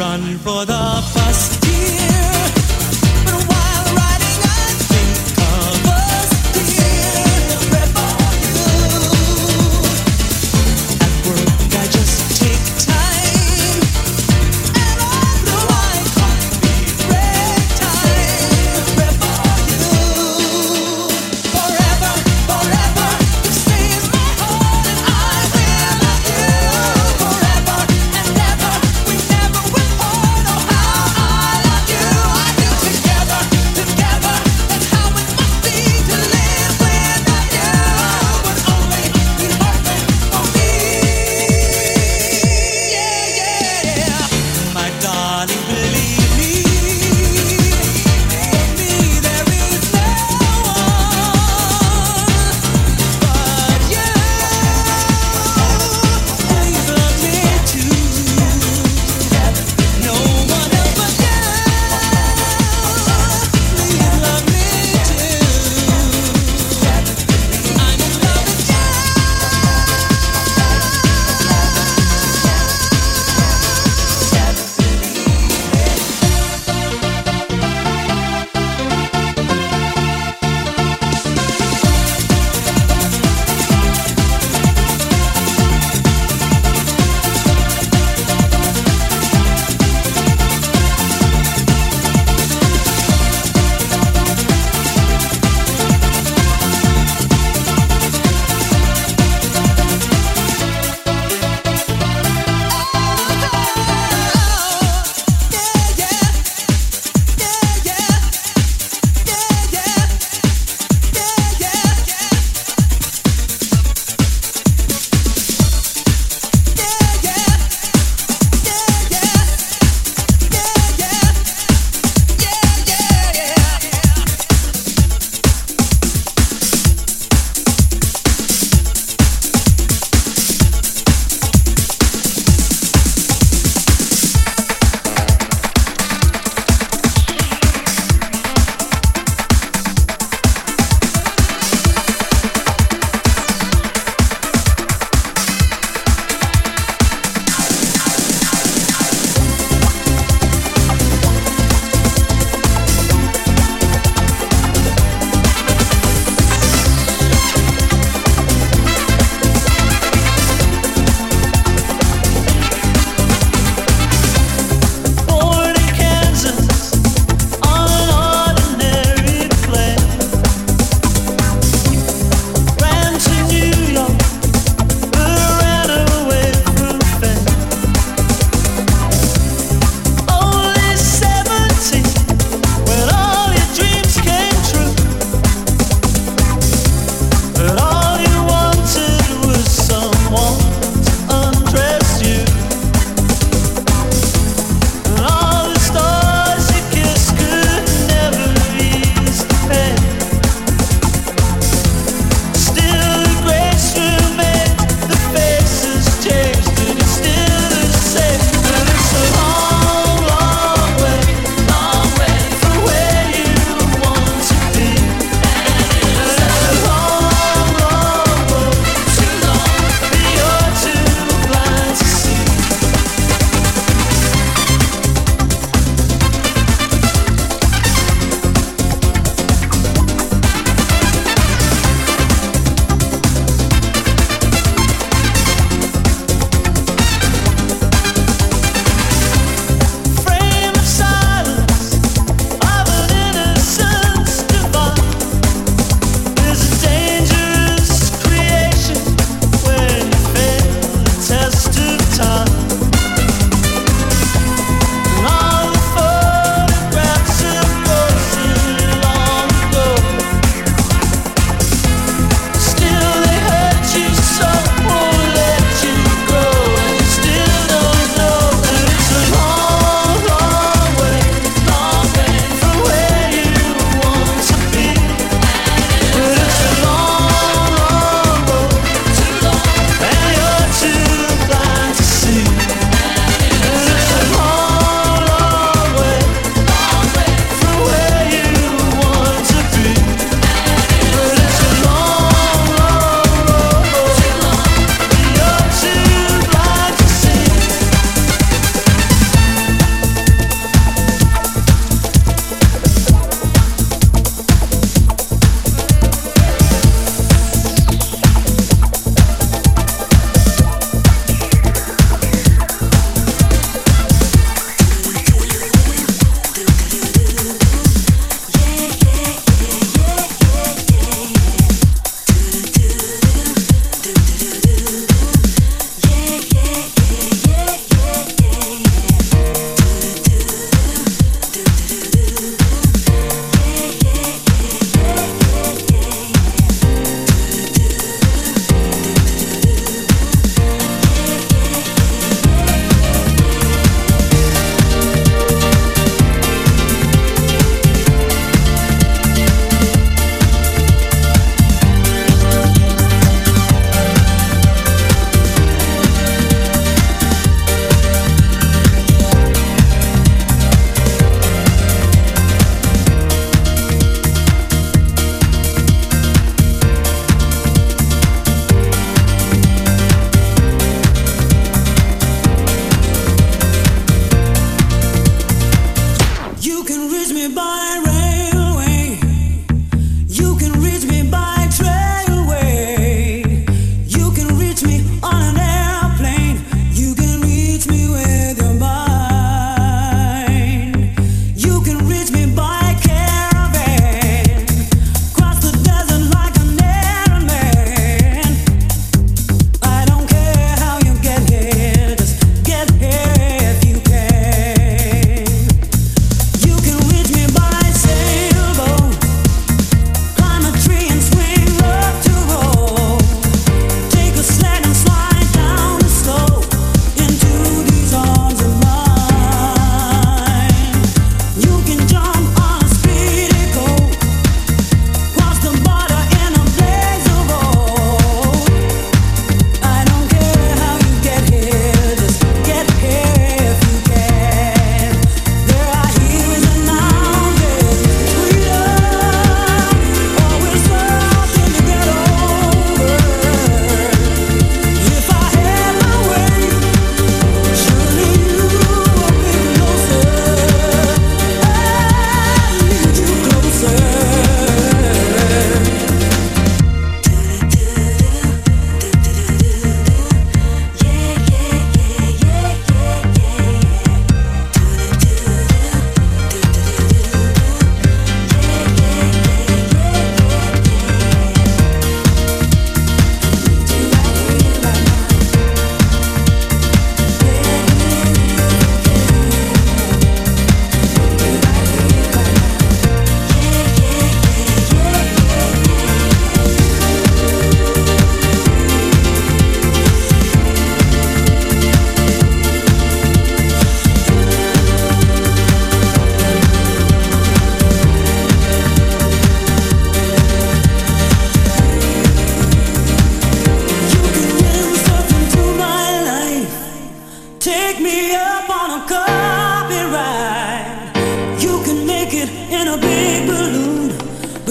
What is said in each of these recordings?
run for the bus.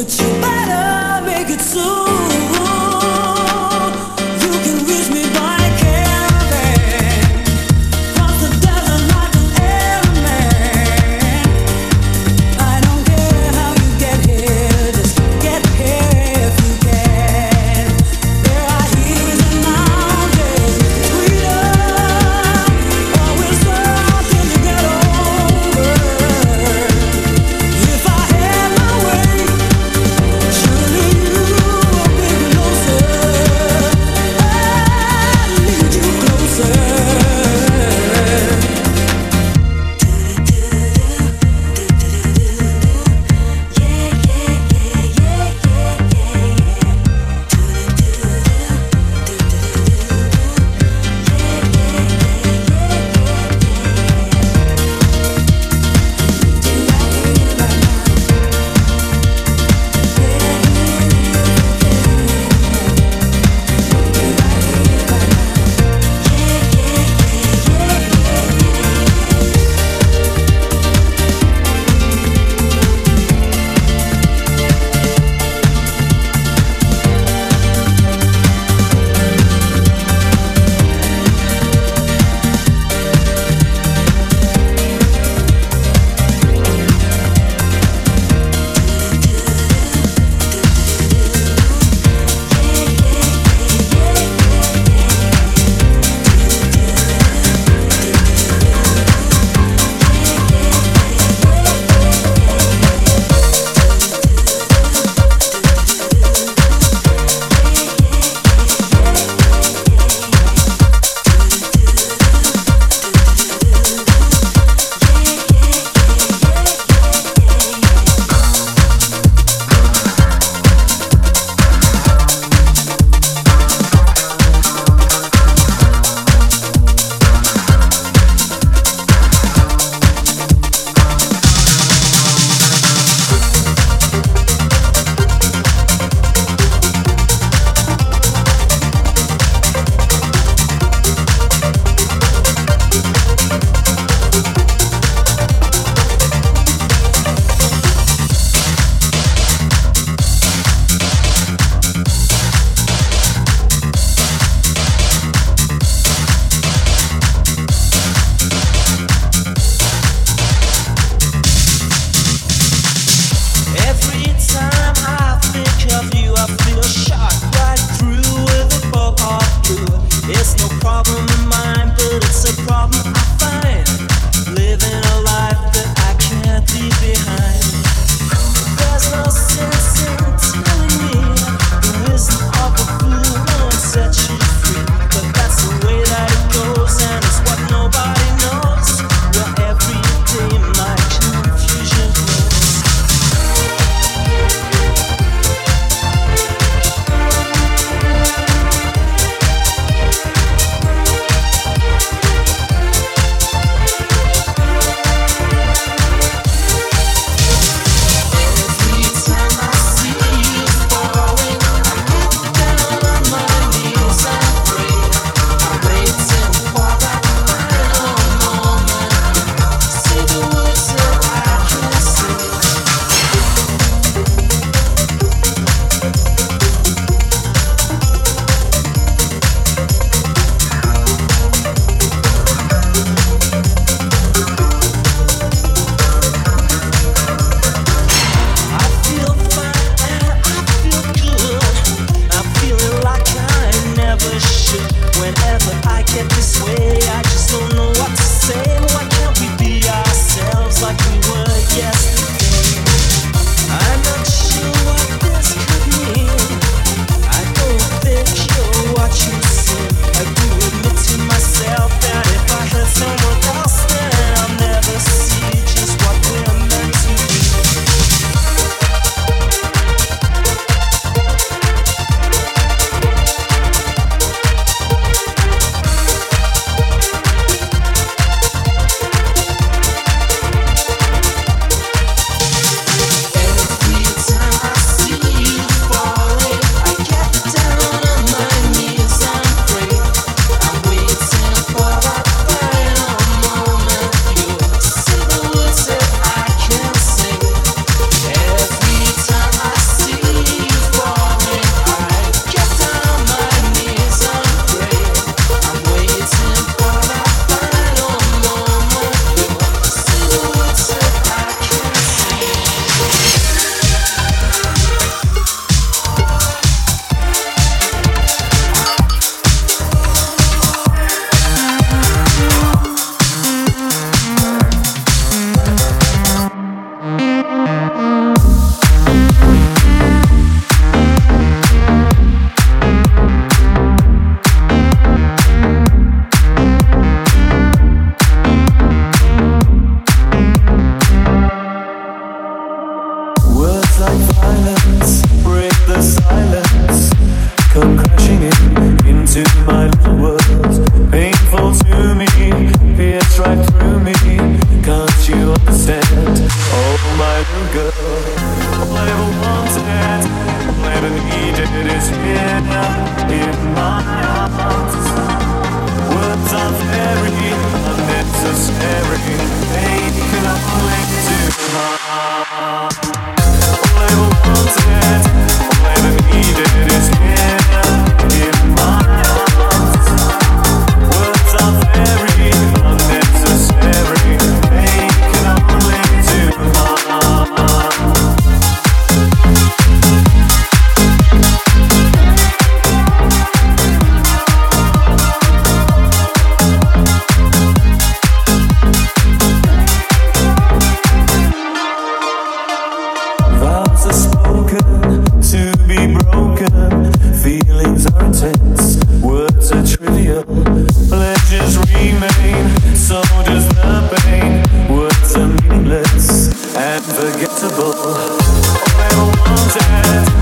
You a big loser So does the pain. Words are meaningless and forgettable. All I wanted.